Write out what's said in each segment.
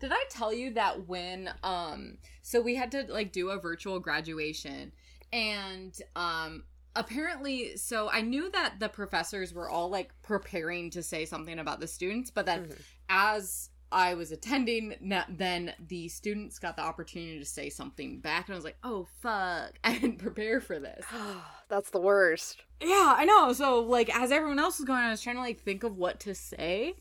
Did I tell you that when um so we had to like do a virtual graduation and um apparently so I knew that the professors were all like preparing to say something about the students, but then Mhm. as I was attending, then the students got the opportunity to say something back, and I was like, "Oh fuck, I didn't prepare for this." That's the worst. Yeah, I know. So like as everyone else was going, I was trying to like think of what to say.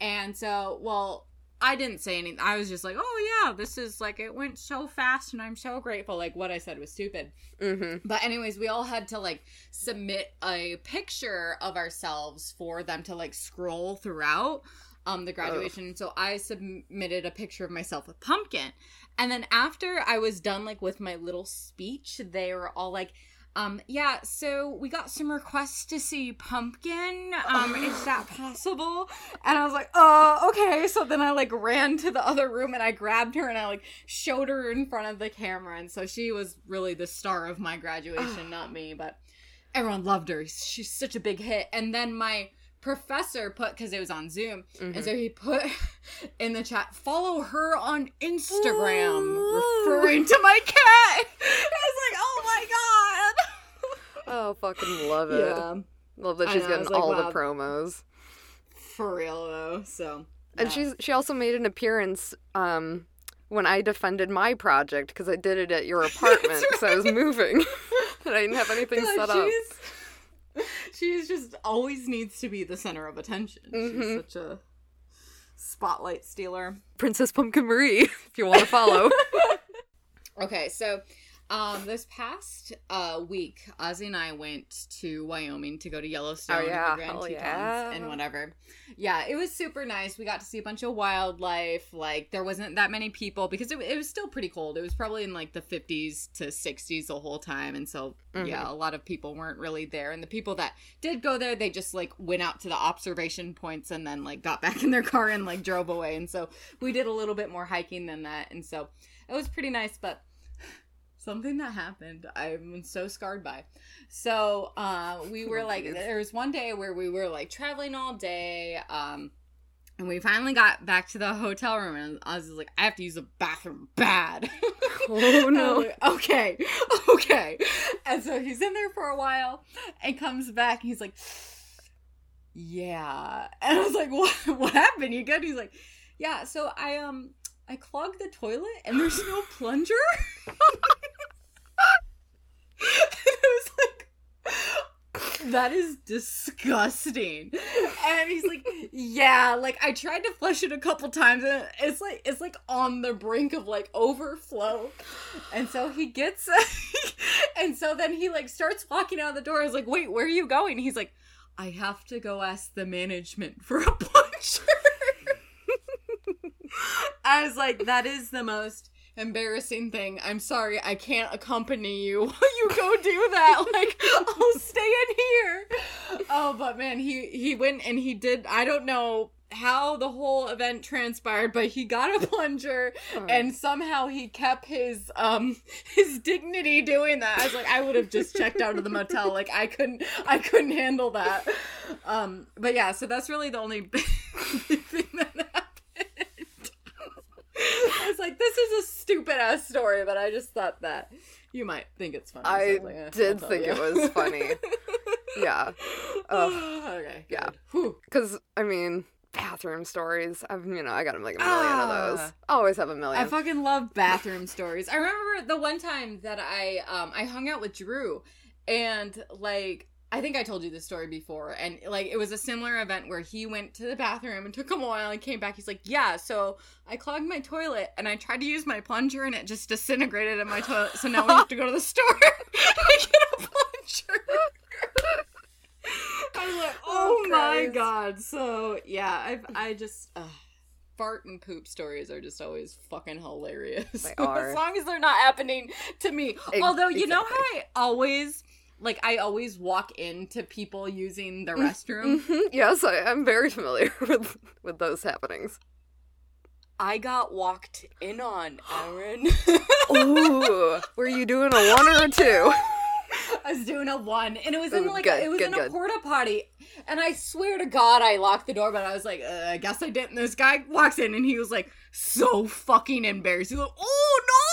And so, well, I didn't say anything. I was just like, "Oh yeah, this is like it went so fast and I'm so grateful." Like what I said was stupid. Mm-hmm. But anyways, we all had to like submit a picture of ourselves for them to like scroll throughout um the graduation. So I submitted a picture of myself with pumpkin. And then after I was done like with my little speech, they were all like um yeah, so we got some requests to see pumpkin. Um is that possible? And I was like, "Oh, okay." So then I like ran to the other room and I grabbed her and I like showed her in front of the camera and so she was really the star of my graduation, not me, but everyone loved her. She's such a big hit. And then my professor put cuz it was on Zoom Mm-hmm. and so he put in the chat, follow her on Instagram, referring to my cat. I was like, oh my Oh, fucking love it. Yeah, Love that she's getting like, all wow. the promos. for real though. So, And she's she also made an appearance um when I defended my project because I did it at your apartment because I was moving and I didn't have anything God, set up. she's, just always needs to be the center of attention. Mhm. She's such a spotlight stealer. Princess Pumpkin Marie, if you want to follow. Okay, so um this past uh week, Ozzy and I went to Wyoming to go to Yellowstone, Oh, yeah. the Grand Hell Tetons, yeah. and whatever. Yeah, it was super nice. We got to see a bunch of wildlife. Like there wasn't that many people because it, it was still pretty cold. It was probably in like the 50s to 60s the whole time, and so Mhm. yeah, a lot of people weren't really there. And the people that did go there, they just like went out to the observation points and then like got back in their car and like drove away. And so we did a little bit more hiking than that, and so it was pretty nice, but something that happened i'm so scarred by. So uh we were like there was one day where we were like traveling all day um and we finally got back to the hotel room and i was like i have to use the bathroom bad. Oh, And I was no. like, okay okay. And so he's in there for a while and comes back and he's like yeah. And i was like what what happened? You good? He's like yeah so i um i clogged the toilet and there's no plunger? And it was like that is disgusting. And he's like yeah like i tried to flush it a couple times and it's like it's like on the brink of like overflow. And so he gets and so then he like starts walking out the door. I was like wait where are you going? He's like i have to go ask the management for a plunger i was like that is the most embarrassing thing. I'm sorry i can't accompany you. You go do that. Like i'll stay in here. Oh but man he he went and he did i don't know how the whole event transpired but he got a plunger and somehow he kept his um his dignity doing that. I was like i would have just checked out of the motel. Like i couldn't i couldn't handle that. Um but yeah so that's really the only big thing that happened i was like this is a stupid ass story but i just thought that you might think it's funny I so like, eh, did think you. it was funny. yeah. Okay Yeah. Because, I mean, bathroom stories. I've, you know, I got like a million of those. Ah. Always have a million. I fucking love bathroom stories. I remember the one time that I um I hung out with Drew and like I think I told you this story before and like it was a similar event where he went to the bathroom and took him a while and came back. He's like, "Yeah, so I clogged my toilet and I tried to use my plunger and it just disintegrated in my toilet. So now we have to go to the store and get a plunger." I was like, "Oh, Oh, my god." So, yeah, I've I just uh, fart and poop stories are just always fucking hilarious. They are. as long as they're not happening to me. Ex- Although you know how I always like I always walk into people using the restroom. Mhm. Yes, I, I'm very familiar with with those happenings. I got walked in on, Erin. Ooh, were you doing a one or a two? I was doing a one, and it was in like good, it was good, in a porta potty, and I swear to God, I locked the door, but I was like, uh, I guess I didn't. This guy walks in, and he was like so fucking embarrassed. He's like, oh no!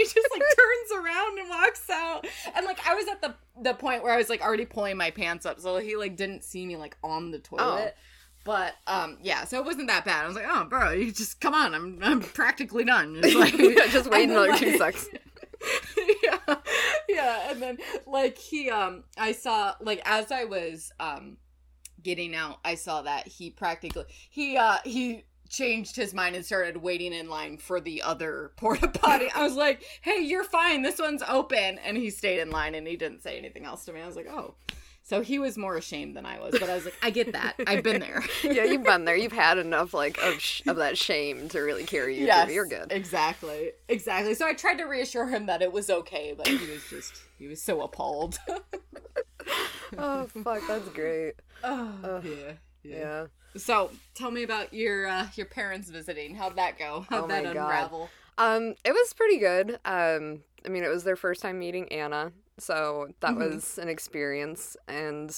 He just like turns around and walks out. And like I was at the the point where I was like already pulling my pants up, so he like didn't see me like on the toilet. Oh. But um yeah, so it wasn't that bad. I was like, oh bro, you just come on, I'm I'm practically done. Just like just wait another two like- seconds. yeah yeah and then like he um i saw like as i was um getting out i saw that he practically he uh he changed his mind and started waiting in line for the other porta potty. I was like hey you're fine. This one's open. And he stayed in line and he didn't say anything else to me. I was like oh. So he was more ashamed than i was but i was like i get that. I've been there. Yeah, you've been there. You've had enough like of sh- of that shame to really carry you yes through. You're good. exactly. Exactly. So i tried to reassure him that it was okay but he was just he was so appalled. Oh fuck, that's great. Oh Ugh. yeah, yeah. Yeah. So tell me about your uh, your parents visiting. How'd that go? How'd Oh that my God. unravel? Um, it was pretty good. Um, I mean, it was their first time meeting Anna, so that Mhm. was an experience. And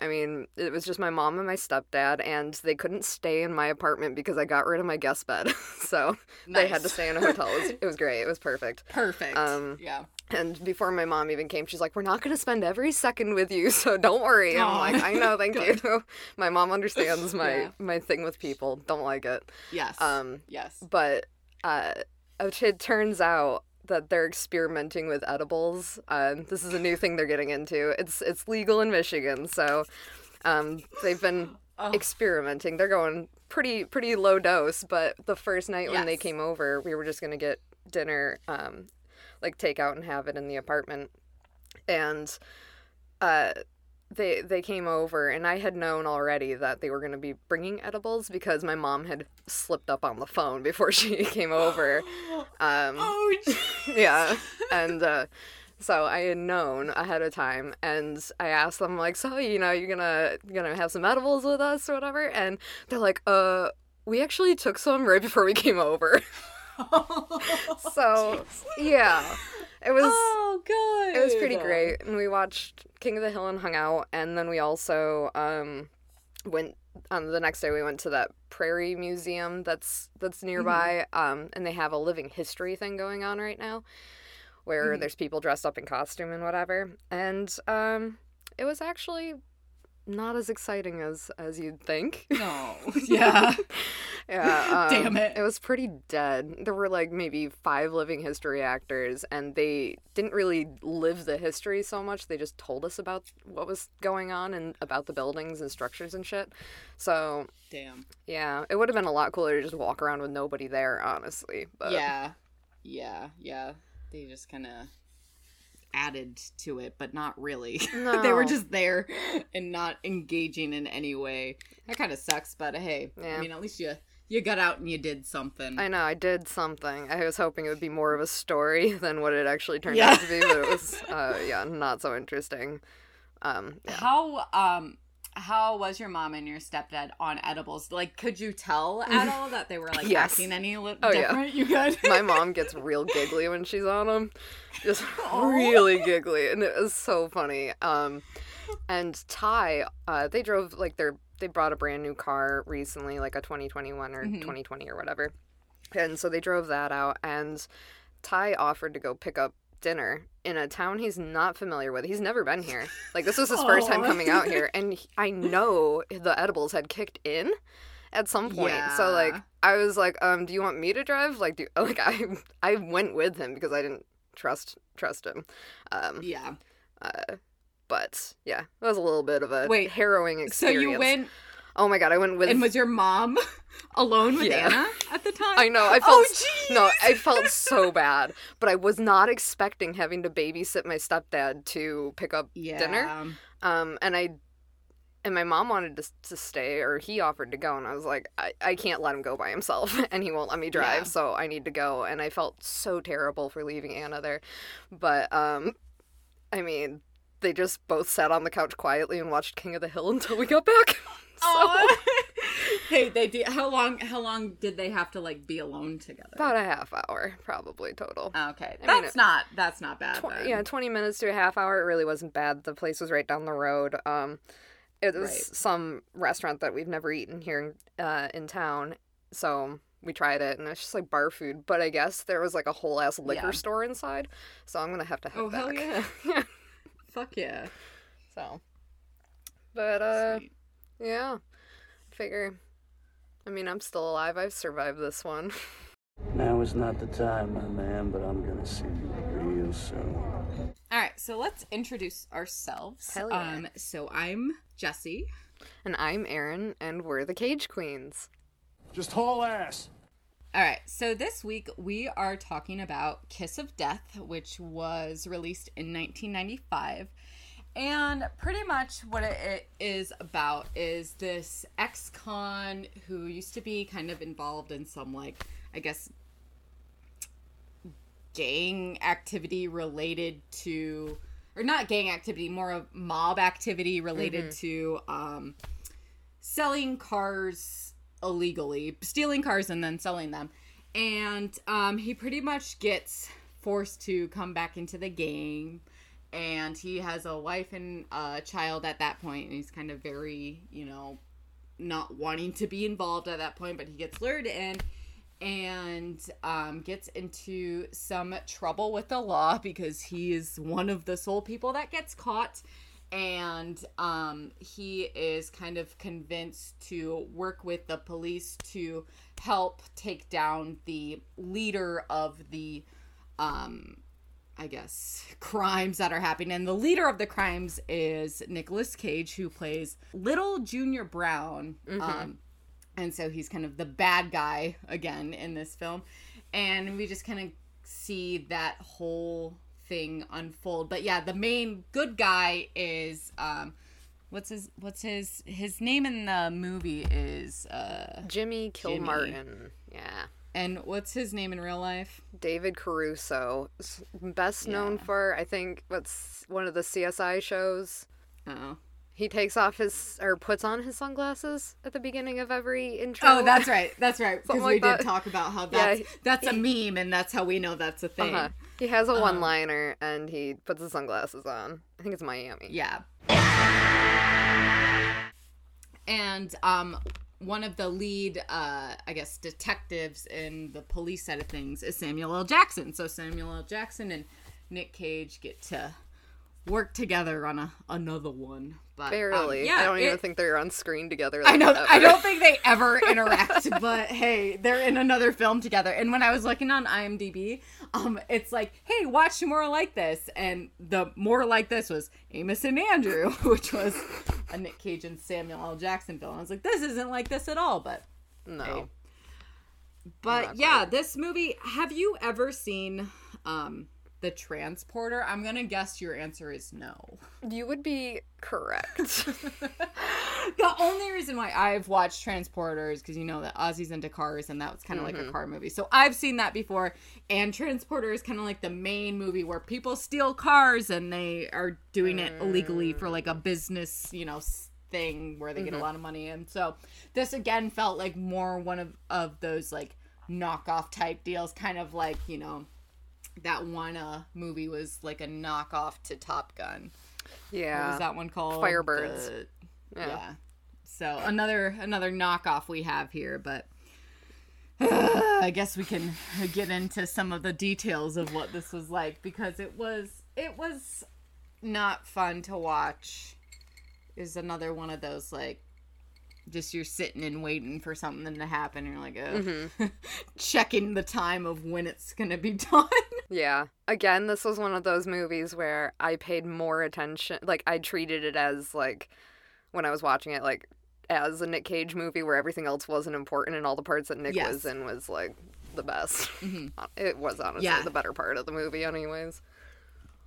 I mean, it was just my mom and my stepdad, and they couldn't stay in my apartment because I got rid of my guest bed. so they had to stay in a hotel. It was, it was great. It was perfect. Perfect. Um, yeah. And before my mom even came, she's like, "We're not going to spend every second with you, so don't worry." And I'm like, "I know, thank you." my mom understands my Yeah. my thing with people. Don't like it. Yes. Um, yes. but uh, it turns out that they're experimenting with edibles. Uh, this is a new thing they're getting into. It's it's legal in Michigan, so um, they've been Oh, experimenting. They're going pretty pretty low dose, but the first night when they came over, we were just gonna get dinner, um, like take out and have it in the apartment, and uh. They, they came over and I had known already that they were going to be bringing edibles because my mom had slipped up on the phone before she came over. Um, oh, yeah, and uh, so I had known ahead of time, and I asked them like, "So you know, you're gonna gonna have some edibles with us or whatever?" And they're like, "Uh, we actually took some right before we came over." so yeah, it was oh, good. it was pretty great, and we watched King of the Hill and hung out, and then we also um went um, the next day we went to that prairie museum that's that's nearby um and they have a living history thing going on right now where Mhm. there's people dressed up in costume and whatever and um it was actually not as exciting as as you'd think No. Yeah. Yeah um, Damn it. it was pretty dead there were like maybe five living history actors and they didn't really live the history so much they just told us about what was going on and about the buildings and structures and shit so Damn. yeah it would have been a lot cooler to just walk around with nobody there honestly but Yeah. Yeah. Yeah. They just kind of added to it, but not really. no. they were just there and not engaging in any way. That kind of sucks, but hey, Yeah. I mean, at least you you got out and you did something. I know I did something. I was hoping it would be more of a story than what it actually turned Yeah. out to be, but it was, uh, yeah, not so interesting. Um, yeah. How um how was your mom and your stepdad on edibles? Like, could you tell at all that they were like Yes. acting any li- Oh, yeah. You good? my mom gets real giggly when she's on them just Aw. really giggly and it was so funny um and ty uh they drove like their they brought a brand new car recently like a 2021 or Mhm. 2020 or whatever and so they drove that out and ty offered to go pick up dinner in a town he's not familiar with he's never been here like this was his first time coming out here and he- i know the edibles had kicked in at some point so like I was like, um, do you want me to drive? Like, do like I I went with him because I didn't trust trust him. Um, yeah. uh, but yeah, it was a little bit of a Wait, harrowing So experience. you went Oh my god, I went with. and was your mom alone with Yeah. Anna at the time? I know. I felt Oh, no, I felt so bad, but I was not expecting having to babysit my stepdad to pick up yeah. dinner. Um, and I, and my mom wanted to, to stay, or he offered to go, and I was like, I, I can't let him go by himself, and he won't let me drive, Yeah. so I need to go. And I felt so terrible for leaving Anna there, but um, I mean, they just both sat on the couch quietly and watched King of the Hill until we got back. so hey, they did. How long? How long did they have to like be alone together? about a half hour, probably total. okay, I that's mean, it- not. That's not bad. Tw- yeah, 20 minutes to a half hour. It really wasn't bad. The place was right down the road. Um, it was Right. some restaurant that we've never eaten here in, uh, in town. So we tried it and it's just like bar food. But I guess there was like a whole ass liquor Yeah. store inside, so I'm gonna have to head Oh, hell back. yeah. Fuck yeah. so, but uh, Sweet. yeah, figure. I mean, I'm still alive. I've survived this one. Now is not the time, my man, but I'm gonna see you real soon. All right, so let's introduce ourselves. Hell yeah. Um, so I'm Jesse. And I'm Erin, and we're the Cage Queens. Just haul ass. All right, so this week we are talking about Kiss of Death, which was released in 1995. And pretty much what it is about is this ex con who used to be kind of involved in some, like, I guess, gang activity related to, or not gang activity, more of mob activity related to um, selling cars illegally, stealing cars and then selling them. And um, he pretty much gets forced to come back into the game. And he has a wife and a child at that point, and he's kind of very, you know, not wanting to be involved at that point, but he gets lured in and um, gets into some trouble with the law because he is one of the sole people that gets caught and um, he is kind of convinced to work with the police to help take down the leader of the um, I guess, crimes that are happening. And the leader of the crimes is Nicolas Cage, who plays Little Junior Brown. Um, and so he's kind of the bad guy again in this film. And we just kind of see that whole thing unfold. But yeah, the main good guy is um what's his what's his his name in the movie is uh Jimmy Kilmartin. Yeah. and what's his name in real life? David Caruso, best known Yeah. for I think what's one of the CSI shows. Oh. He takes off his or puts on his sunglasses at the beginning of every intro. Oh, that's right. That's right. Because we like did that. talk about how Yeah, that's that's a meme, and that's how we know that's a thing. Uh-huh. He has a one-liner and he puts his sunglasses on. I think it's Miami. Yeah. And um, one of the lead, uh, I guess, detectives in the police side of things is Samuel L. Jackson. So Samuel L. Jackson and Nick Cage get to work together on a another one. But um, Barely. yeah, I don't even think they're on screen together. I know. that I don't think they ever interact, but hey, they're in another film together. And when I was looking on IMDb, um, it's like, hey, watch more like this, and the more like this was Amos and Andrew, which was a Nick Cage and Samuel L. Jackson film. I was like, this isn't like this at all, but No. but Not yeah, quite. this movie. Have you ever seen um the Transporter? I'm gonna guess your answer is no. You would be correct. the only reason why I've watched Transporters because you know that Ozzy's into cars and that was kind of like a mm-hmm. car movie. So I've seen that before. And Transporter is kind of like the main movie where people steal cars and they are doing it illegally for like a mm. business, you know, thing where they get a mm-hmm. lot of money. And so this again felt like more one of, of those like knockoff type deals, kind of like, you know, that one uh movie was like a knockoff to Top Gun. What yeah. was that one called? Firebirds. The- Yeah. yeah. So another another knockoff we have here, but I guess we can get into some of the details of what this was like because it was it was not fun to watch. Is another one of those like just you're sitting and waiting for something to happen you're like Ugh. Mm-hmm. checking the time of when it's gonna be done. Yeah. Again, this was one of those movies where I paid more attention. Like, I treated it as, like, when I was watching it, like, as a Nick Cage movie where everything else wasn't important and all the parts that Nick Yes. was in was, like, the best. Mm-hmm. Uh, it was honestly Yeah. the better part of the movie, anyways.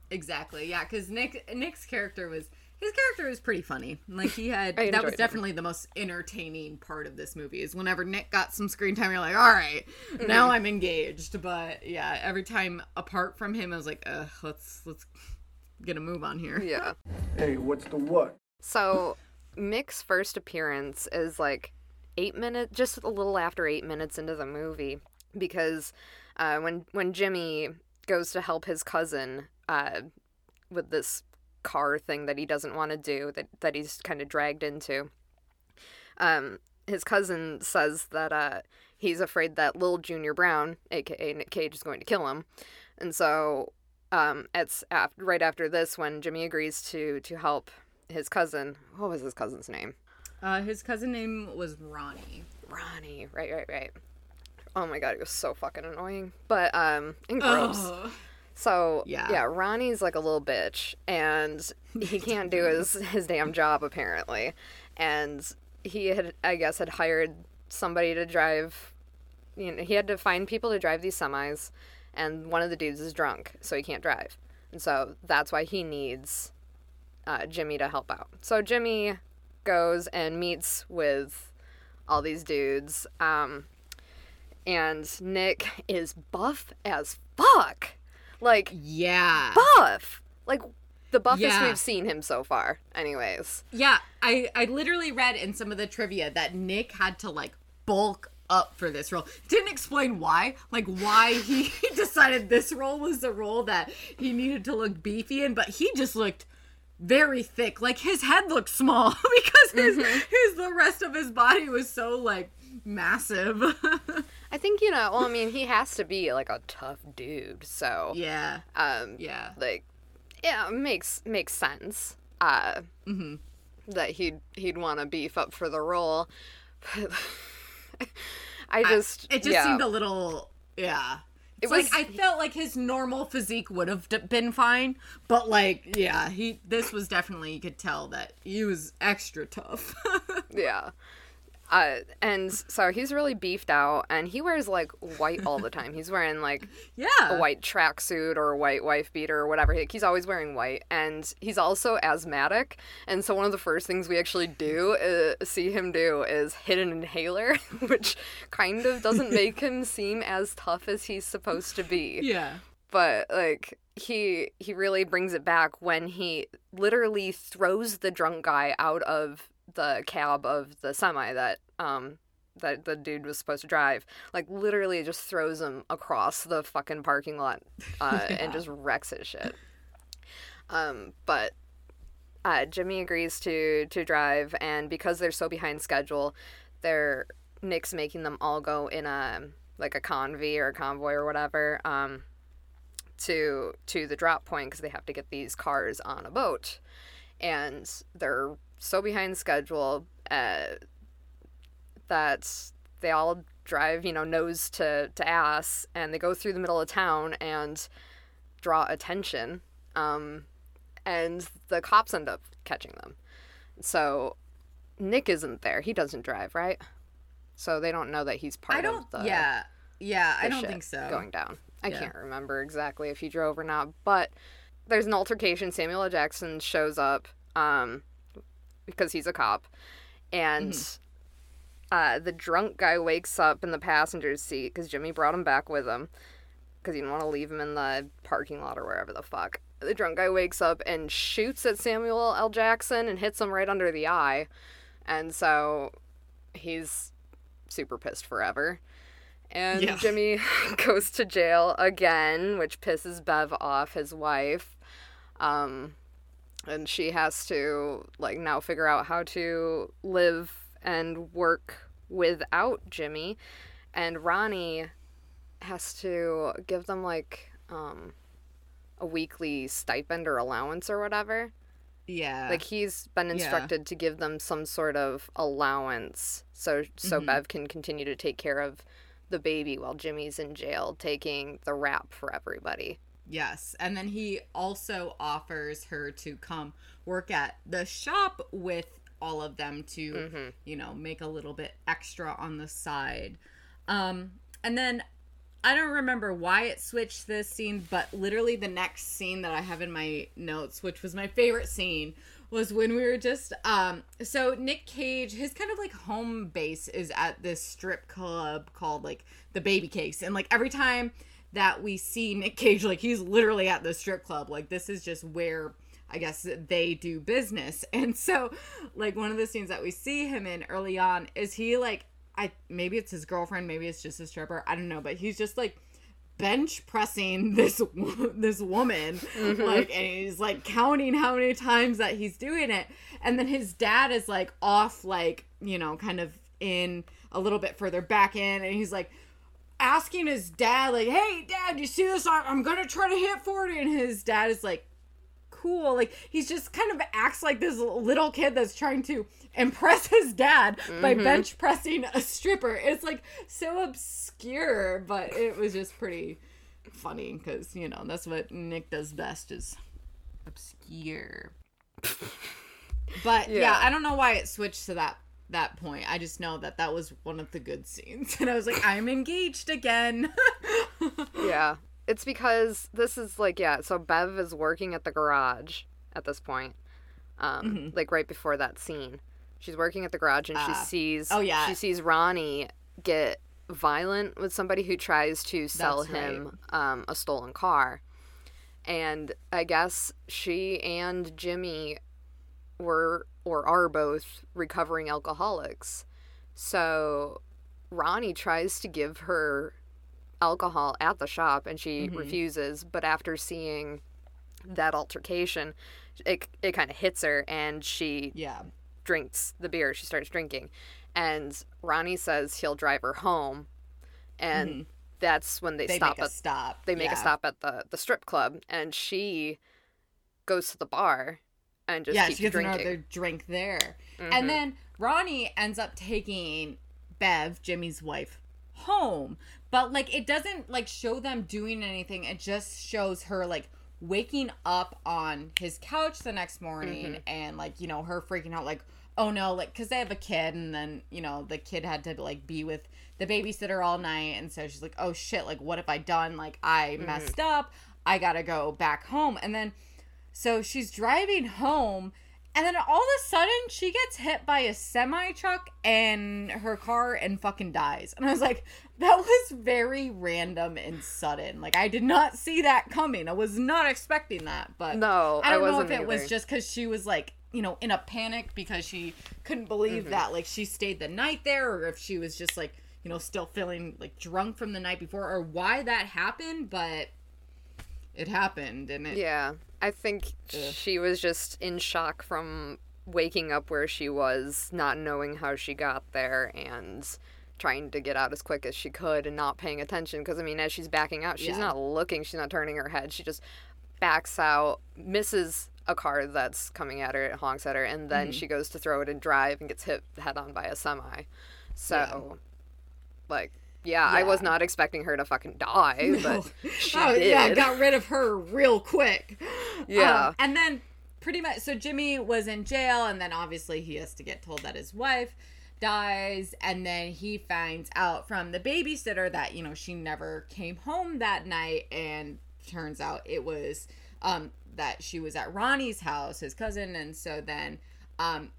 Exactly. Yeah, because Nick Nick's character was his character was pretty funny. Like he had I that enjoyed was him. definitely the most entertaining part of this movie is whenever Nick got some screen time, you're like, all right, now I'm engaged. But yeah, every time apart from him, I was like, Ugh, let's let's get a move on here. Yeah. Hey, what's the what? So, Nick's first appearance is like eight minutes, just a little after eight minutes into the movie, because uh, when when Jimmy goes to help his cousin uh, with this car thing that he doesn't want to do, that that he's kind of dragged into, um, his cousin says that uh, he's afraid that Lil Junior Brown, aka Nick Cage, is going to kill him, and so um, it's af- right after this when Jimmy agrees to to help his cousin. What was his cousin's name? Uh, his cousin name was Ronnie. Ronnie. Right, right, right. Oh my god, he was so fucking annoying, but um, and gross. So Yeah. yeah, Ronnie's like a little bitch, and he can't do his his damn job apparently, and he had I guess had hired somebody to drive. You know, he had to find people to drive these semis, and one of the dudes is drunk, so he can't drive, and so that's why he needs uh, Jimmy to help out. So Jimmy goes and meets with all these dudes, um, and Nick is buff as fuck. Like Yeah. buff. Like the buffest Yeah. we've seen him so far. Anyways. Yeah, I I literally read in some of the trivia that Nick had to like bulk up for this role. Didn't explain why, like why he decided this role was the role that he needed to look beefy in, but he just looked very thick. Like his head looked small because his mm-hmm. his the rest of his body was so like massive. I think, you know, well I mean he has to be like a tough dude, so yeah. um Yeah. like yeah, makes makes sense. Uh Mhm. that he'd he'd want to beef up for the role. I just It just yeah. seemed a little, yeah. It It's like was- I felt like his normal physique would have d- been fine, but like, yeah, he. This was definitely you could tell that he was extra tough. Yeah. Uh, and so he's really beefed out, and he wears like white all the time. He's wearing like yeah, a white tracksuit or a white wife beater or whatever. Like, he's always wearing white, and he's also asthmatic. And so one of the first things we actually do uh, see him do is hit an inhaler, which kind of doesn't make him seem as tough as he's supposed to be yeah, but like he he really brings it back when he literally throws the drunk guy out of the cab of the semi that um that the dude was supposed to drive like literally just throws him across the fucking parking lot uh, Yeah. and just wrecks his shit um but uh, Jimmy agrees to to drive, and because they're so behind schedule, they're Nick's making them all go in a like a convoy or a convoy or whatever um, to to the drop point because they have to get these cars on a boat, and they're so behind schedule uh, that they all drive you know nose to to ass, and they go through the middle of town and draw attention. Um, and the cops end up catching them. So Nick isn't there. He doesn't drive, right? So they don't know that he's part I don't. of the yeah, yeah, I don't think so. going down. I Yeah. can't remember exactly if he drove or not, but there's an altercation. Samuel L. Jackson shows up um, because he's a cop, and Mm-hmm. uh, the drunk guy wakes up in the passenger seat because Jimmy brought him back with him because he didn't want to leave him in the parking lot or wherever the fuck. The drunk guy wakes up and shoots at Samuel L. Jackson and hits him right under the eye, and so he's super pissed forever. And Yeah. Jimmy goes to jail again, which pisses Bev off, his wife. Um, and she has to like now figure out how to live and work without Jimmy. And Ronnie has to give them like um a weekly stipend or allowance or whatever. Yeah, Like he's been Yeah. instructed to give them some sort of allowance so so Mhm. Bev can continue to take care of the baby while Jimmy's in jail taking the rap for everybody. Yes. And then he also offers her to come work at the shop with all of them to, Mhm. you know, make a little bit extra on the side. Um, and then I don't remember why it switched this scene, but literally the next scene that I have in my notes, which was my favorite scene, was when we were just um so Nick Cage, his kind of like home base is at this strip club called like the Baby Cakes. And like every time that we see Nick Cage, like he's literally at the strip club. Like this is just where I guess they do business. And so like one of the scenes that we see him in early on is he like I maybe it's his girlfriend, maybe it's just a stripper, I don't know, but he's just like bench pressing this this woman mm-hmm. like and he's like counting how many times that he's doing it and then his dad is like off like you know kind of in a little bit further back in, and he's like asking his dad, like, "Hey, dad, you see this? I- I'm gonna try to hit 40," and his dad is like, "Cool." Like he's just kind of acts like this little kid that's trying to impress his dad by mm-hmm. bench pressing a stripper. It's like so obscure, but it was just pretty funny because you know that's what Nick does best is obscure. but yeah. Yeah. I don't know why it switched to that that point. I just know that that was one of the good scenes, and I was like, I'm engaged again. Yeah. It's because this is like yeah, so Bev is working at the garage at this point. Um like right before that scene. She's working at the garage and she Mm-hmm. Ah. sees Oh, yeah. she sees Ronnie get violent with somebody who tries to sell That's right. him um a stolen car. And I guess she and Jimmy were or are both recovering alcoholics. So Ronnie tries to give her alcohol at the shop and she Mm-hmm. refuses, but after seeing that altercation, it it kind of hits her and she yeah, drinks the beer. She starts drinking. And Ronnie says he'll drive her home. And that's when they, Mm-hmm. they stop at stop. they make yeah. a stop at the the strip club and she goes to the bar and just yeah, she gets drinking. another drink there. Mhm. And then Ronnie ends up taking Bev, Jimmy's wife, home. But like it doesn't like show them doing anything. It just shows her like waking up on his couch the next morning Mm-hmm. and like, you know, her freaking out like, "Oh no, like cuz they have a kid and then, you know, the kid had to like be with the babysitter all night and so she's like, "Oh shit, like what have I done? Like I Mm-hmm. messed up. I got to go back home." And then so she's driving home, and then all of a sudden she gets hit by a semi truck and her car and fucking dies. And I was like, that was very random and sudden. Like I did not see that coming. I was not expecting that. But No, I I don't know wasn't if it was just because she was like, you know, in a panic because she couldn't believe Mm-hmm. that like she stayed the night there, or if she was just like, you know, still feeling like drunk from the night before, or why that happened. But it happened, and it Yeah. I think she was just in shock from waking up where she was, not knowing how she got there and trying to get out as quick as she could and not paying attention because I mean as she's backing out, she's Yeah. not looking, she's not turning her head. She just backs out, misses a car that's coming at her, it honks at her, and then Mm-hmm. she goes to throw it and drive and gets hit head on by a semi. So like yeah, I was not expecting her to fucking die, but she oh did. yeah, got rid of her real quick. Yeah. Um, and then pretty much, so Jimmy was in jail, and then obviously he has to get told that his wife dies, and then he finds out from the babysitter that you know she never came home that night, and turns out it was um that she was at Ronnie's house, his cousin, and so then um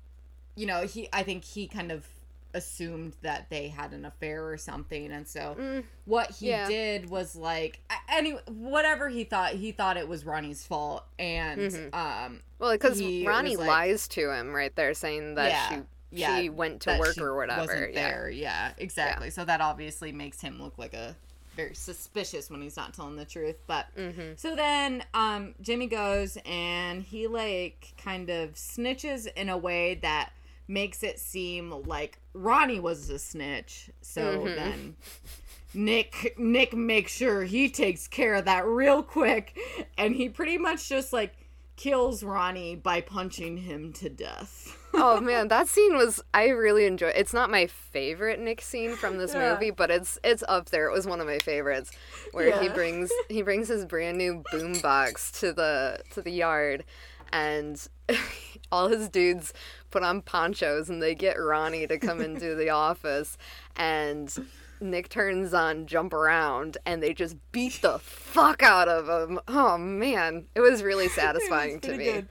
you know he I think he kind of assumed that they had an affair or something and so what he yeah. did was like any whatever he thought he thought it was Ronnie's fault and um Well, because Ronnie like- lies to him right there, saying that Yeah, she yeah, she went to work or whatever. wasn't Yeah. there yeah exactly so that obviously makes him look like a very suspicious when he's not telling the truth but Mm-hmm. so then um Jimmy goes and he like kind of snitches in a way that makes it seem like Ronnie was a snitch so Mhm. then Nick Nick makes sure he takes care of that real quick and he pretty much just like kills Ronnie by punching him to death. oh man, that scene was I really enjoy. It's not my favorite Nick scene from this Yeah. movie, but it's it's up there. It was one of my favorites, where he brings he brings his brand new boombox to the to the yard, and all his dudes put on ponchos and they get Ronnie to come into the office, and. Nick turns on Jump Around and they just beat the fuck out of him. Oh man, it was really satisfying to me. good.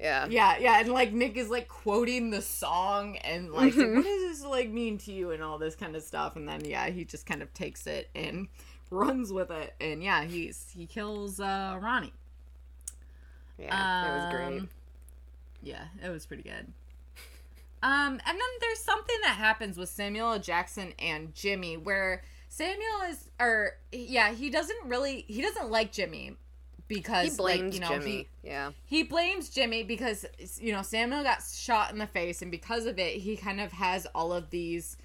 Yeah. Yeah, yeah, and like Nick is like quoting the song and like, Mm-hmm. what does this like mean to you and all this kind of stuff, and then yeah, he just kind of takes it and runs with it, and yeah, he's he kills uh Ronnie. Yeah, it was great. Um, Yeah, it was pretty good. Um, and then there's something that happens with Samuel Jackson and Jimmy where Samuel is, or yeah, he doesn't really, he doesn't like Jimmy because He blames like, you know, Jimmy. He, yeah. he blames Jimmy because you know Samuel got shot in the face, and because of it, he kind of has all of these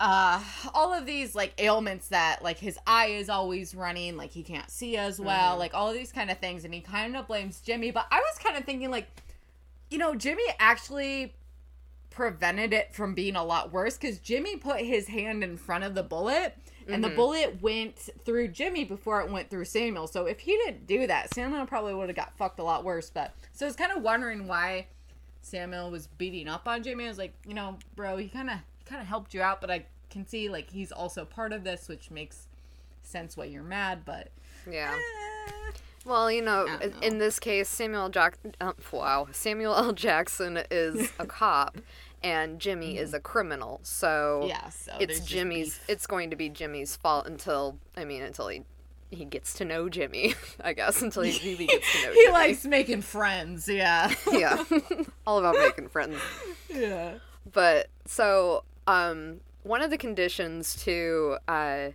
uh all of these like ailments that like his eye is always running like he can't see as well like all these kind of things and he kind of blames jimmy but i was kind of thinking like you know jimmy actually prevented it from being a lot worse because jimmy put his hand in front of the bullet and the bullet went through jimmy before it went through samuel so if he didn't do that samuel probably would have got fucked a lot worse but so i was kind of wondering why samuel was beating up on jimmy i was like you know bro he kind of kind of helped you out but i can see like he's also part of this which makes sense why you're mad but Yeah. eh. Well, you know, know. in this case, Samuel Jack, uh, wow, Samuel L. Jackson is a cop, and Jimmy is a criminal. So Mm-hmm. yeah so it's Jimmy's. beef. It's going to be Jimmy's fault until I mean, until he he gets to know Jimmy. I guess until he really gets to know. he Jimmy. likes making friends yeah yeah, all about making friends. yeah But so, um, one of the conditions to uh,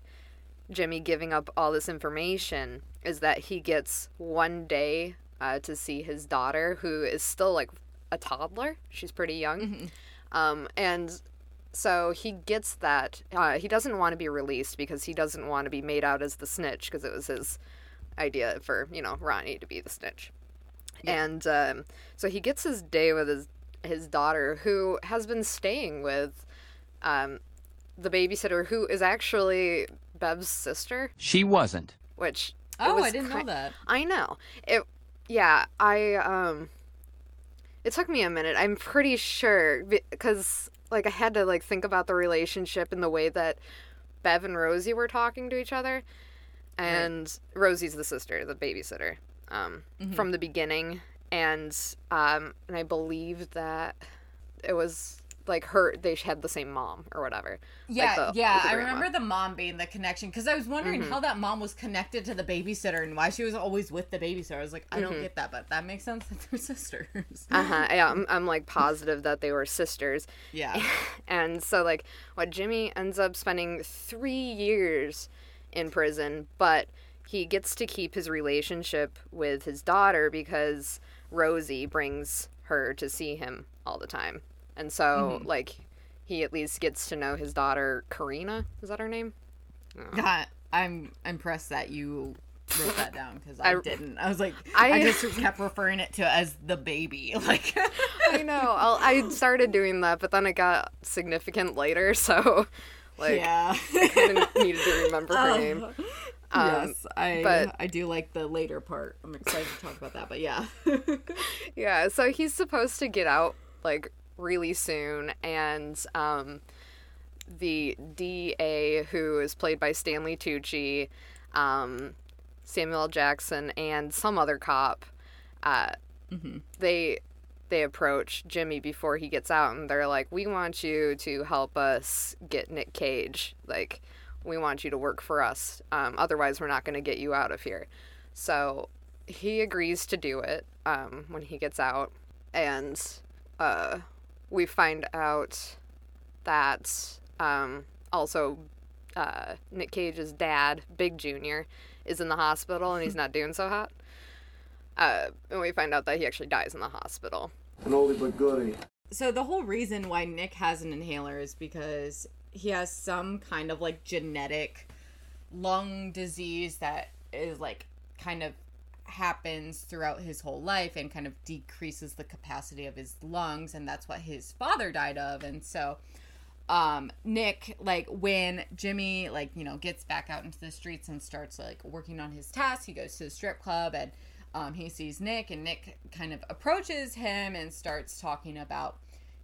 Jimmy giving up all this information is that he gets one day uh, to see his daughter, who is still like a toddler. She's pretty young. Um, and so he gets that. Uh, he doesn't want to be released because he doesn't want to be made out as the snitch because it was his idea for, you know, Ronnie to be the snitch. And um, so he gets his day with his his daughter, who has been staying with um, the babysitter, who is actually Bev's sister, She wasn't. which it oh i didn't know that I know it. Yeah, I um. It took me a minute. I'm pretty sure because like I had to like think about the relationship and the way that Bev and Rosie were talking to each other, and Rosie's the sister, the babysitter, um, from the beginning, and um, and I believe that it was like her. They had the same mom or whatever. Yeah, the- yeah. I remember the mom being the connection because I was wondering how that mom was connected to the babysitter and why she was always with the babysitter. I was like, I don't get that, but that makes sense that they're sisters. Uh huh. Yeah, I'm, I'm like positive that they were sisters. yeah. And so, like, what Jimmy ends up spending three years in prison, but he gets to keep his relationship with his daughter because Rosie brings her to see him all the time. And so, like, he at least gets to know his daughter, Corinna. Is that her name? God, I'm impressed that you wrote that down because I, I- didn't. I was like, I- I, just kept referring it to as the baby. Like, I know. I'll, I started doing that, but then it got significant later, so, like, yeah. I kind of needed to remember her name. Um, yes, I but- I do like the later part. I'm excited to talk about that, but yeah. Yeah, so he's supposed to get out like really soon, and um, the DA, who is played by Stanley Tucci, um, Samuel L. Jackson, and some other cop, uh, they they approach Jimmy before he gets out, and they're like, "We want you to help us get Nick Cage. Like, we want you to work for us. Um, otherwise, we're not going to get you out of here." So he agrees to do it um, when he gets out, and uh, we find out that um, also uh, Nick Cage's dad, Big Junior, is in the hospital and he's not doing so hot. Uh, and we find out that he actually dies in the hospital. An oldie but goodie. So the whole reason why Nick has an inhaler is because he has some kind of like genetic lung disease that is like kind of happens throughout his whole life and kind of decreases the capacity of his lungs and that's what his father died of. And so um Nick like when Jimmy like you know gets back out into the streets and starts like working on his tasks he goes to the strip club and um he sees Nick and Nick kind of approaches him and starts talking about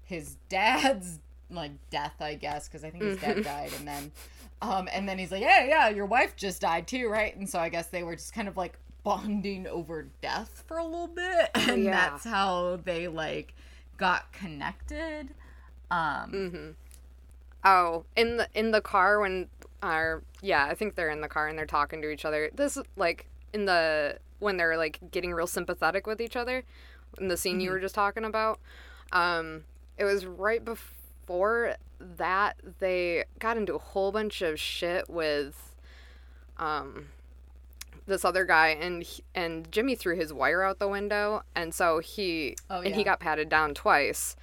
his dad's like death I guess because I think his dad died. And then um and then he's like yeah yeah your wife just died too right? And so I guess they were just kind of like bonding over death for a little bit and Yeah. that's how they like got connected um Oh, in the in the car when our yeah, I think they're in the car and they're talking to each other. This like in the when they're like getting real sympathetic with each other in the scene you were just talking about. Um it was right before that they got into a whole bunch of shit with um this other guy and he, and Jimmy threw his wire out the window and so he Oh, and he got patted down twice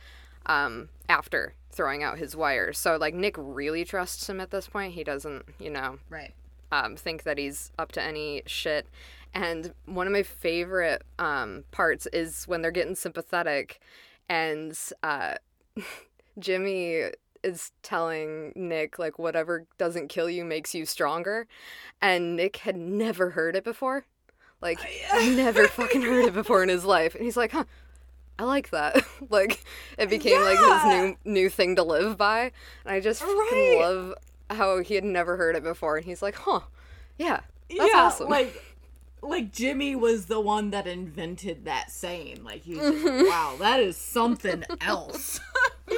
um, after throwing out his wire. So like Nick really trusts him at this point. He doesn't, you know, Right. um, think that he's up to any shit. And one of my favorite um, parts is when they're getting sympathetic, and uh, Jimmy is telling Nick like whatever doesn't kill you makes you stronger, and Nick had never heard it before, like never fucking heard it before in his life, and he's like, huh. I like that. like it became like his new new thing to live by. And I just fucking Right. love how he had never heard it before and he's like, "Huh. Yeah. That's yeah, awesome." like like Jimmy was the one that invented that saying. Like he was Mm-hmm. just, wow, that is something else.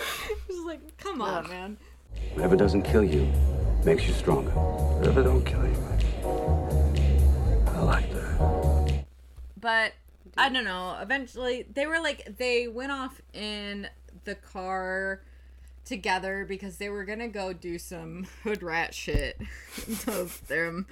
He's like, come on, man. Whatever doesn't kill you makes you stronger. Whatever don't kill you. I like that. But I don't know. Eventually, they were like they went off in the car together because they were gonna go do some hood rat shit. so they're,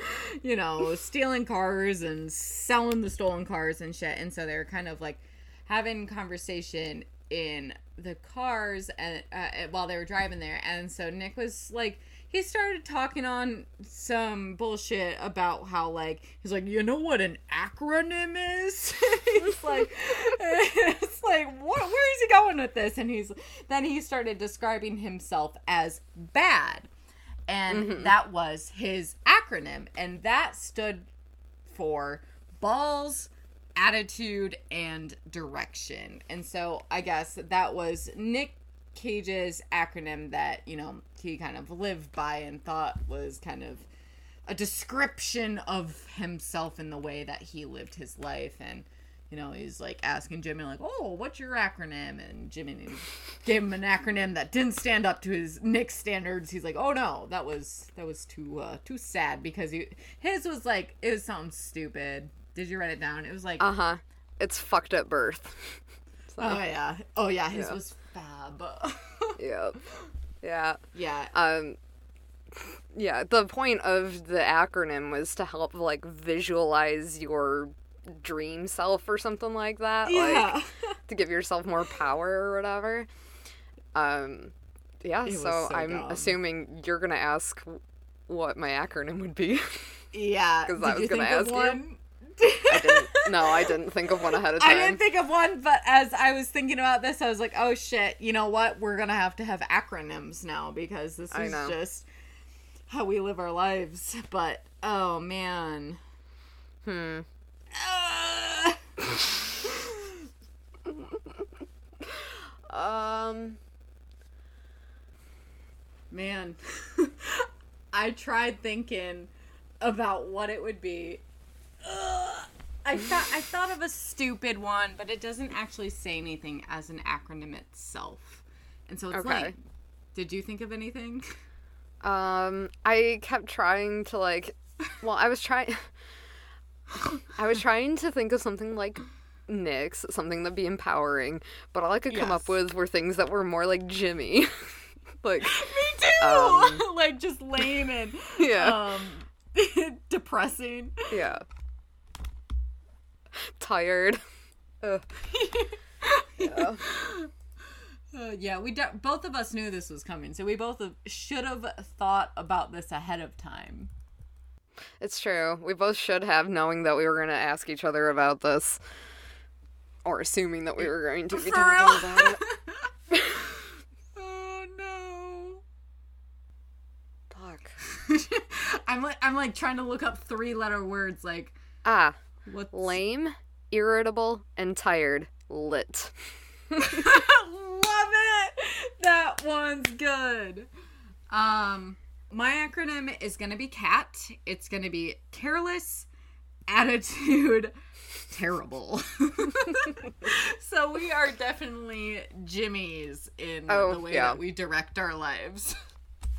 you know, stealing cars and selling the stolen cars and shit. And so they were kind of like having conversation in the cars and uh, while they were driving there. And so Nick was like. He started talking on some bullshit about how like he's like you know what an acronym is. he's like it's like what where is he going with this? And he's then he started describing himself as bad, and mm-hmm. that was his acronym, and that stood for balls, attitude, and direction. And so I guess that was Nick Cage's acronym that, you know, he kind of lived by and thought was kind of a description of himself in the way that he lived his life. And you know he's like asking jimmy like oh what's your acronym? And jimmy gave him an acronym that didn't stand up to his nick standards. He's like oh no that was that was too uh too sad because he his was like it was something stupid. Did you write it down? It was like uh-huh. It's fucked up birth. So, oh yeah. Oh yeah. His Yeah. was fab yeah. Yeah. yeah Um yeah, the point of the acronym was to help like visualize your dream self or something like that. Yeah. Like to give yourself more power or whatever. Um yeah, so, so I'm dumb. assuming you're gonna ask what my acronym would be. yeah. Because I was gonna ask you. I didn't no, I didn't think of one ahead of time. I didn't think of one, but as I was thinking about this, I was like, "Oh shit! You know what? We're gonna have to have acronyms now because this is just how we live our lives." But oh man, hmm. Ah. Um man, I tried thinking about what it would be. Ugh. I thought I thought of a stupid one, but it doesn't actually say anything as an acronym itself, and so it's Okay. like, did you think of anything? Um, I kept trying to like, well, I was trying, I was trying to think of something like Nick's, something that'd be empowering, but all I could come up with were things that were more like Jimmy, like, Me too. Um, like just lame and yeah, um depressing. yeah, tired. Ugh. yeah. Uh, yeah, we de- both of us knew this was coming, so we both should have thought about this ahead of time. It's true. We both should have, knowing that we were going to ask each other about this, or assuming that we were going to be For talking real? about it. oh no. Fuck. I'm like I'm like trying to look up three letter words like Ah, what's lame, irritable, and tired. Lit. Love it. That one's good. Um, my acronym is gonna be CAT. It's gonna be careless, attitude, terrible. so we are definitely Jimmy's in Oh, the way yeah. that we direct our lives.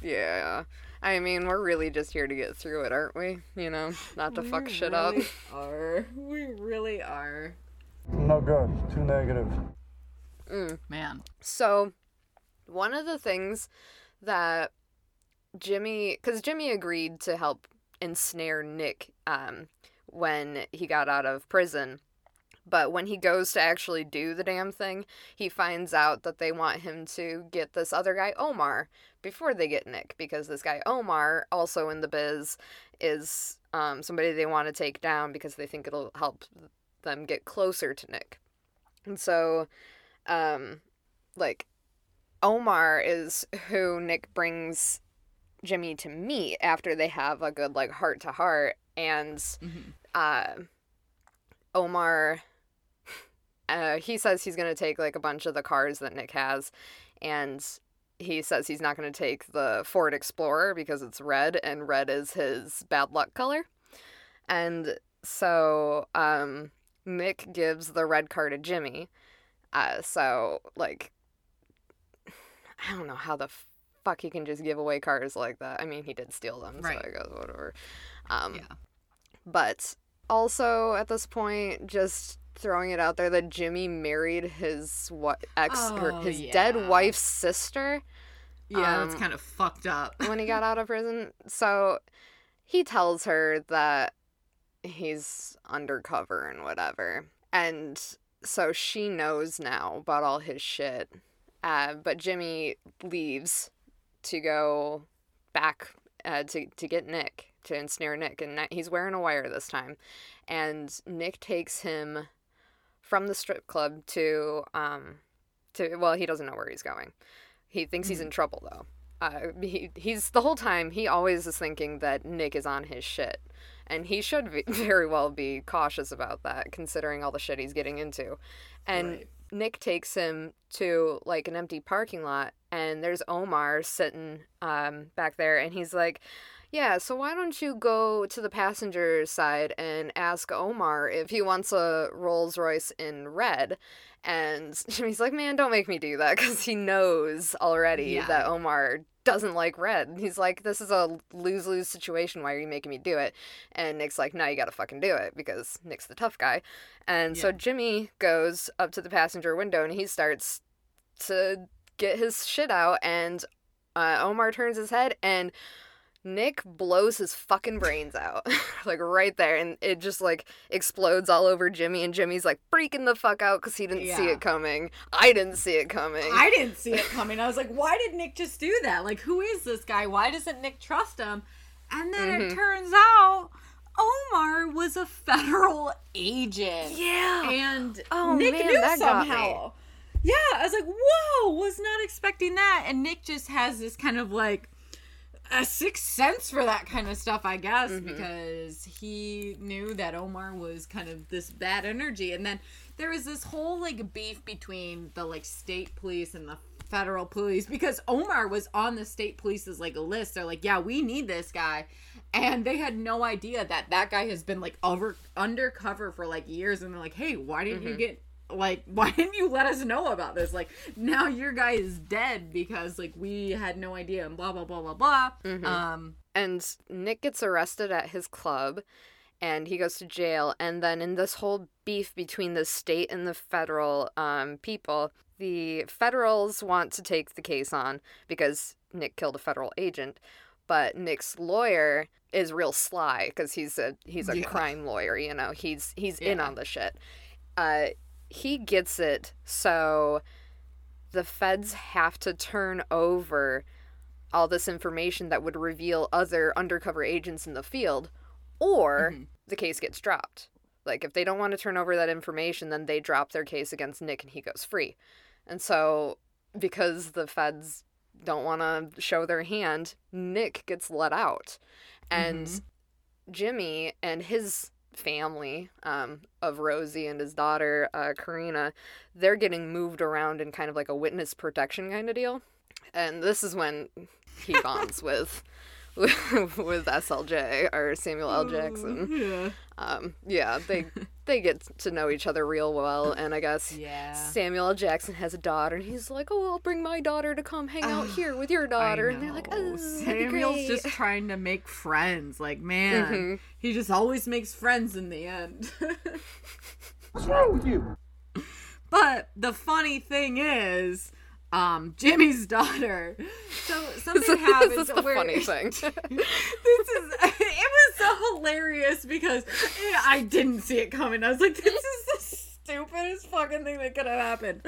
Yeah. I mean, we're really just here to get through it, aren't we? You know, not to fuck We shit up. really Are we really are? No good. Too negative. Man. So, one of the things that Jimmy, because Jimmy agreed to help ensnare Nick um, when he got out of prison, But when he goes to actually do the damn thing, he finds out that they want him to get this other guy, Omar, before they get Nick, because this guy, Omar, also in the biz, is um, somebody they want to take down because they think it'll help them get closer to Nick. And so, um, like, Omar is who Nick brings Jimmy to meet after they have a good, like, heart to heart. And, Mhm. uh, Omar, uh, he says he's going to take, like, a bunch of the cars that Nick has. And he says he's not going to take the Ford Explorer because it's red, and red is his bad luck color. And so, um, Nick gives the red car to Jimmy. Uh, so, like, I don't know how the fuck he can just give away cars like that. I mean, he did steal them, Right. so I guess whatever. Um, Yeah. But also at this point, just throwing it out there that Jimmy married his what ex Oh, his yeah. dead wife's sister Yeah, that's Um, kind of fucked up. when he got out of prison. So he tells her that he's undercover and whatever. And so she knows now about all his shit. Uh, but Jimmy leaves to go back uh, to, to get Nick, to ensnare Nick. And he's wearing a wire this time. And Nick takes him from the strip club to, um, to well, he doesn't know where he's going. He thinks he's in trouble though. Uh, he, he's the whole time he always is thinking that Nick is on his shit, and he should be, very well be cautious about that, considering all the shit he's getting into. And Right. Nick takes him to like an empty parking lot, and there's Omar sitting um, back there, and he's like, "Yeah, so why don't you go to the passenger side and ask Omar if he wants a Rolls Royce in red?" And Jimmy's like, man, don't make me do that because he knows already Yeah. that Omar doesn't like red. He's like, this is a lose lose situation. Why are you making me do it? And Nick's like, no, you gotta fucking do it because Nick's the tough guy. And so Jimmy goes up to the passenger window and he starts to get his shit out. And uh, Omar turns his head and Nick blows his fucking brains out, like right there, and it just like explodes all over Jimmy, and Jimmy's like freaking the fuck out because he didn't see it coming. I didn't see it coming. I didn't see it coming. I was like, why did Nick just do that? Like, who is this guy? Why doesn't Nick trust him? And then Mm-hmm. it turns out Omar was a federal agent. yeah. And Oh, Nick man, knew that somehow. Yeah, I was like, whoa, was not expecting that. And Nick just has this kind of like a sixth sense for that kind of stuff, I guess, Mm-hmm. because he knew that Omar was kind of this bad energy. And then there was this whole like beef between the like state police and the federal police because Omar was on the state police's like list. They're like, yeah, we need this guy. And they had no idea that that guy has been like over undercover for like years. And they're like, hey, why didn't you get like why didn't you let us know about this? Like now your guy is dead because like we had no idea and blah blah blah blah blah. Um and Nick gets arrested at his club and he goes to jail. And then in this whole beef between the state and the federal um, people the federals want to take the case on because Nick killed a federal agent. But Nick's lawyer is real sly because he's a he's a Yeah. crime lawyer you know? He's he's in on the shit. Uh he gets it so the feds have to turn over all this information that would reveal other undercover agents in the field, or Mm-hmm. the case gets dropped. Like, if they don't want to turn over that information, then they drop their case against Nick and he goes free. And so, because the feds don't want to show their hand, Nick gets let out. And Mm-hmm. Jimmy and his family um, of Rosie and his daughter, uh, Corinna, they're getting moved around in kind of like a witness protection kind of deal. And this is when he bonds with with SLJ or Samuel L. Jackson. yeah Um, yeah, they they get to know each other real well, and I guess yeah Samuel L. Jackson has a daughter, and he's like, "Oh, I'll bring my daughter to come hang out here with your daughter," and they're like, "Oh, Samuel's just trying to make friends. Like, man, mm-hmm. he just always makes friends in the end. What's wrong with you? but the funny thing is, um, Jimmy's daughter. So something happens this is the where funny thing. this is it was so hilarious because I didn't see it coming. I was like, this is the stupidest fucking thing that could have happened.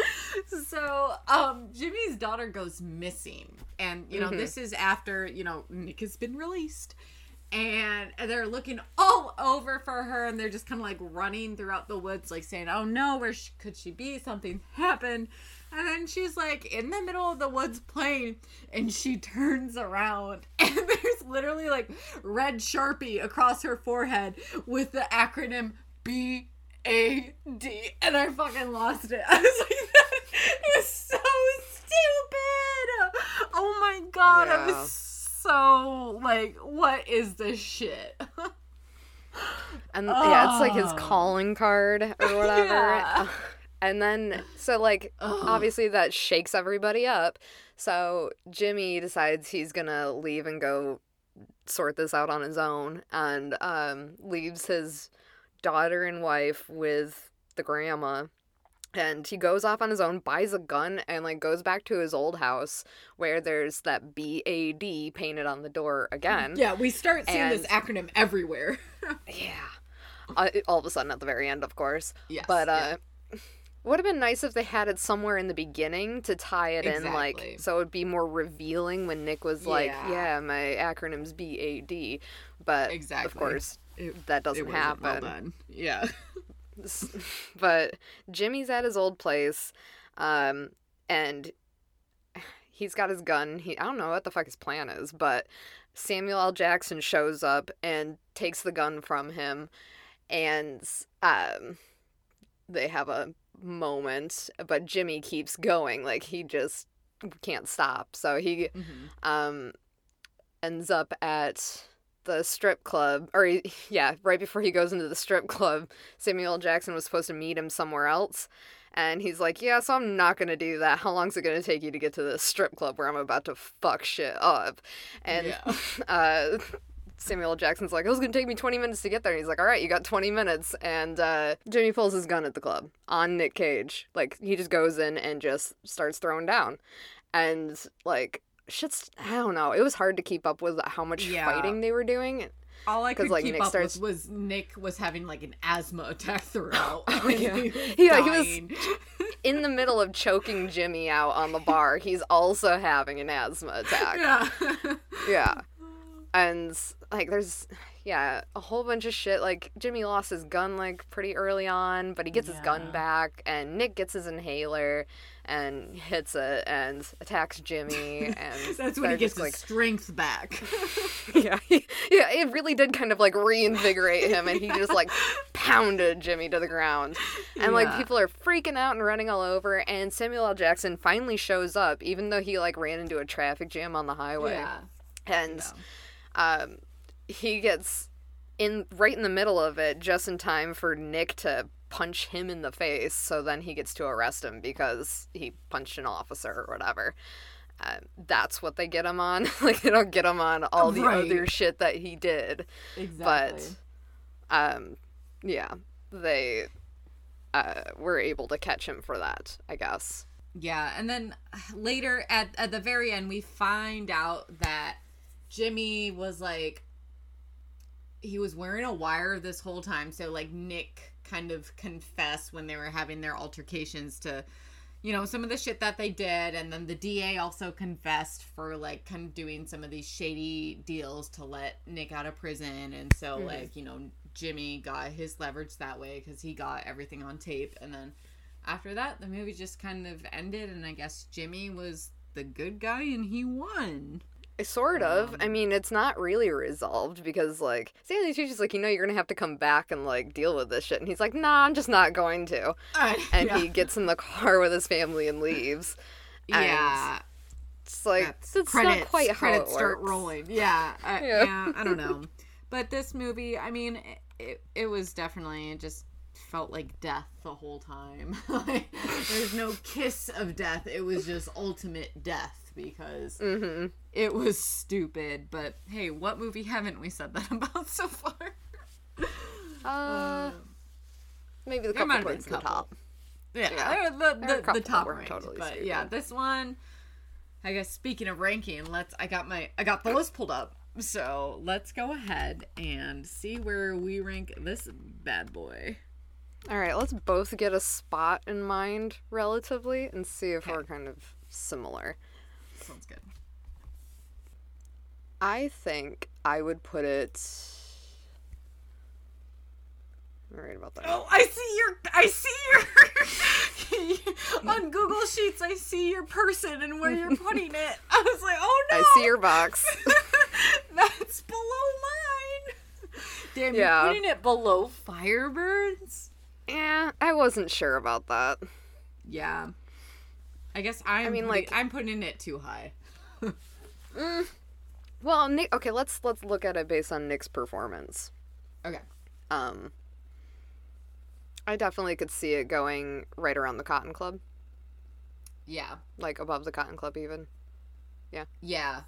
So, um, Jimmy's daughter goes missing, and you know Mhm. this is after you know Nick has been released, and they're looking all over for her, and they're just kind of like running throughout the woods, like saying, "Oh no, where sh- could she be? Something happened." And then she's like in the middle of the woods playing, and she turns around, and there's literally like red sharpie across her forehead with the acronym B A D, and I fucking lost it. I was like, that is so stupid. Oh my god, I Yeah. was so like, what is this shit? And yeah, it's like his Oh. calling card or whatever. Yeah. And then, so like, Ugh. obviously that shakes everybody up. So Jimmy decides he's gonna leave and go sort this out on his own and um, leaves his daughter and wife with the grandma. And he goes off on his own, buys a gun, and like goes back to his old house where there's that B A D painted on the door again. Yeah, we start seeing this acronym everywhere. Yeah. Uh, all of a sudden at the very end, of course. Yes, But yeah. uh would have been nice if they had it somewhere in the beginning to tie it in like so it would be more revealing when Nick was like, Yeah. "Yeah, my acronym's BAD." But Exactly. of course, It- that doesn't well happen. done. Yeah. but Jimmy's at his old place um and he's got his gun. He I don't know what the fuck his plan is, but Samuel L. Jackson shows up and takes the gun from him and um they have a moment, but Jimmy keeps going like he just can't stop. So he Mhm. um ends up at the strip club or he, yeah right before he goes into the strip club samuel jackson was supposed to meet him somewhere else and he's like yeah so i'm not gonna do that how long's it gonna take you to get to the strip club where i'm about to fuck shit up and Yeah. uh Samuel Jackson's like, it was gonna take me 20 minutes to get there. And he's like, all right, you got 20 minutes. And uh, Jimmy pulls his gun at the club on Nick Cage. Like, he just goes in and just starts throwing down. And, like, shit's, I don't know. It was hard to keep up with how much Yeah. fighting they were doing. All I could like, keep Nick up starts- with was Nick was having like an asthma attack throughout. Oh, yeah. he was Yeah, he was- In the middle of choking Jimmy out on the bar, he's also having an asthma attack. yeah. Yeah. And like there's yeah, a whole bunch of shit. Like Jimmy lost his gun like pretty early on, but he gets his gun back and Nick gets his inhaler and hits it and attacks Jimmy and That's when he gets like strength back. yeah, he- yeah, it really did kind of like reinvigorate him and he just like pounded Jimmy to the ground. And like people are freaking out and running all over and Samuel L. Jackson finally shows up even though he like ran into a traffic jam on the highway. yeah. And Yeah. um, he gets in right in the middle of it just in time for Nick to punch him in the face. So then he gets to arrest him because he punched an officer or whatever. Uh, that's what they get him on. like they don't get him on all the Right. other shit that he did. Exactly. But um, yeah, they uh, were able to catch him for that. I guess. Yeah, and then later at at the very end, we find out that Jimmy was like he was wearing a wire this whole time. So like Nick kind of confessed when they were having their altercations to you know some of the shit that they did and then the DA also confessed for like kind of doing some of these shady deals to let Nick out of prison and so Mhm. like you know Jimmy got his leverage that way cuz he got everything on tape and then after that the movie just kind of ended and I guess Jimmy was the good guy and he won. Sort of. I Um, mean, it's not really resolved because, like, Stanley Tucci's like, you know, you're gonna have to come back and like deal with this shit, and he's like, nah, I'm just not going to. And yeah. he gets in the car with his family and leaves. and yeah. It's like That's- it's credits, not quite how credits it start works. rolling. Yeah, I, Yeah. yeah. I don't know, but this movie, I mean, it, it, it was definitely just felt like death the whole time. like, there's no kiss of death. It was just ultimate death because Mm-hmm. It was stupid. But hey, what movie haven't we said that about so far? Uh, maybe the couple points at the top. Yeah, Yeah. the a the, the top ranked, totally but stupid. yeah, this one. I guess speaking of ranking, let's. I got my I got the list pulled up, so let's go ahead and see where we rank this bad boy. All right, let's both get a spot in mind relatively and see if we're kind of similar. Sounds good. I think I would put it. I'm right about that. Oh, I see your. I see your. on Google Sheets, I see your person and where you're putting it. I was like, oh no. I see your box. That's below mine. Damn, Yeah. you're putting it below Firebirds. yeah, I wasn't sure about that. Yeah. I guess I'm. mean, putting- like- I'm putting it too high. Mm, Well, Nick. Okay, let's let's look at it based on Nick's performance. Okay. Um, I definitely could see it going right around the Cotton Club, Yeah. like above the Cotton Club, even. Yeah. Yeah.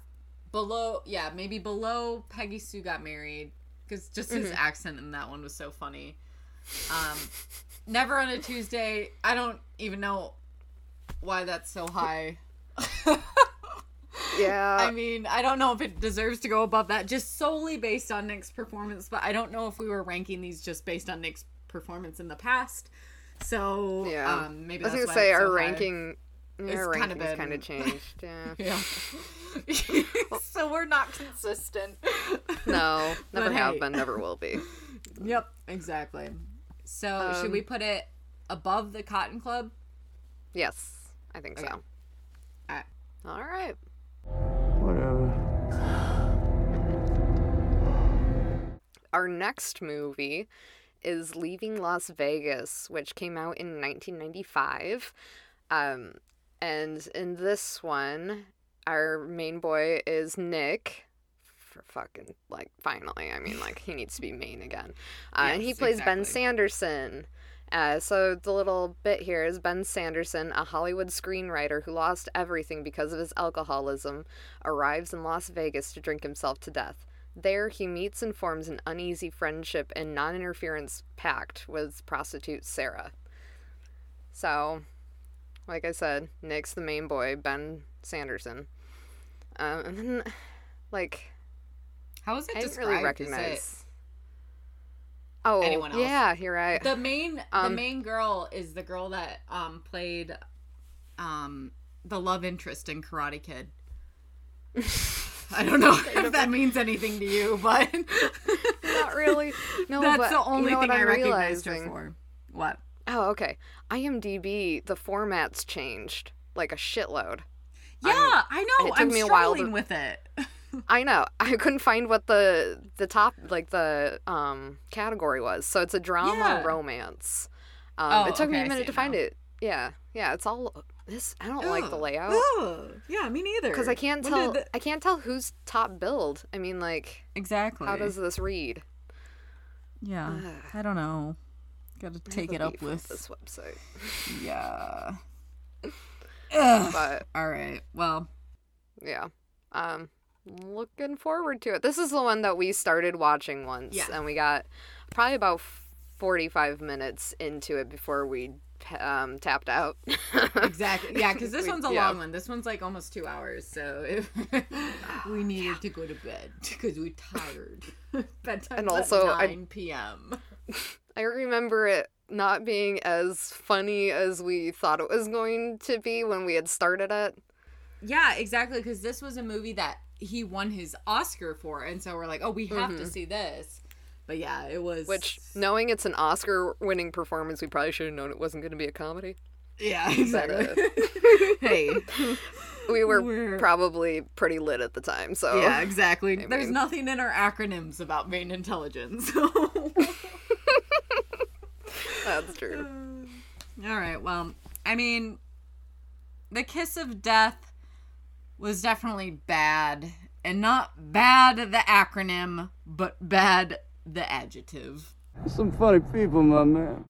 Below. Yeah, maybe below Peggy Sue got married because just his Mm-hmm. accent in that one was so funny. Um, never on a Tuesday. I don't even know why that's so high. Yeah. I mean, I don't know if it deserves to go above that just solely based on Nick's performance, but I don't know if we were ranking these just based on Nick's performance in the past. So, yeah. um, maybe I was gonna say our so ranking. Yeah, our kinda ranking's kind of changed. Yeah. Yeah. so we're not consistent. No, never But have hey. been, never will be. Yep, exactly. So, should Um, we put it above the Cotton Club? Yes, I think so. Alright. All right. Whatever. Our next movie is Leaving Las Vegas, which came out in 1995. Um, and in this one, our main boy is Nick. For fucking, like, finally. I mean, like, he needs to be main again. Uh, and he Yes, plays Ben. Sanderson. Uh, so the little bit here is Ben Sanderson, a Hollywood screenwriter who lost everything because of his alcoholism, arrives in Las Vegas to drink himself to death. There, he meets and forms an uneasy friendship and non interference pact with prostitute Sarah. So, like I said, Nick's the main boy, Ben Sanderson. Um, and then, like, How is it I didn't described? really Is it- recognize. Oh, anyone else? yeah, you're right. the main the Um, main girl is the girl that um played um the love interest in Karate Kid. I don't know if that means anything to you, but Not really. No, that's but the only you know thing I I'm recognized her for. What? Oh, okay. IMDb, the format's changed like a shitload. Yeah, I'm- I know. it took I'm me a while to- with it. I know. I couldn't find what the the top like the um category was. So it's a drama Yeah. romance. Um, Oh, it took me okay, a I minute to find now. it. Yeah, yeah. It's all this. I don't like the layout Ugh. Yeah, me neither. because I can't When tell. the- I can't tell who's top build. I mean, like, exactly. how does this read? Yeah, Ugh. I don't know. Got to take it up with. this website. Yeah. Ugh. But All right. Well, yeah, um, looking forward to it. This is the one that we started watching once, Yeah. and we got probably about forty-five minutes into it before we um, tapped out. exactly. Yeah, because this We- one's a yeah. long one. This one's like almost two hours. So if we needed to go to bed because we're tired. Bedtime's And at also, I- 9 p.m. I remember it not being as funny as we thought it was going to be when we had started it. Yeah, exactly. Because this was a movie that he won his Oscar for, and so we're like, oh, we have Mm-hmm. to see this. But yeah, it was. Which, knowing it's an Oscar-winning performance, we probably should have known it wasn't going to be a comedy. yeah, exactly. uh, hey, we were We're- probably pretty lit at the time, so yeah, exactly. There's mean- nothing in our acronyms about main intelligence. that's true. All right. Well, I mean, the kiss of death was definitely bad, and not bad the acronym, but bad the adjective. Some funny people, my man.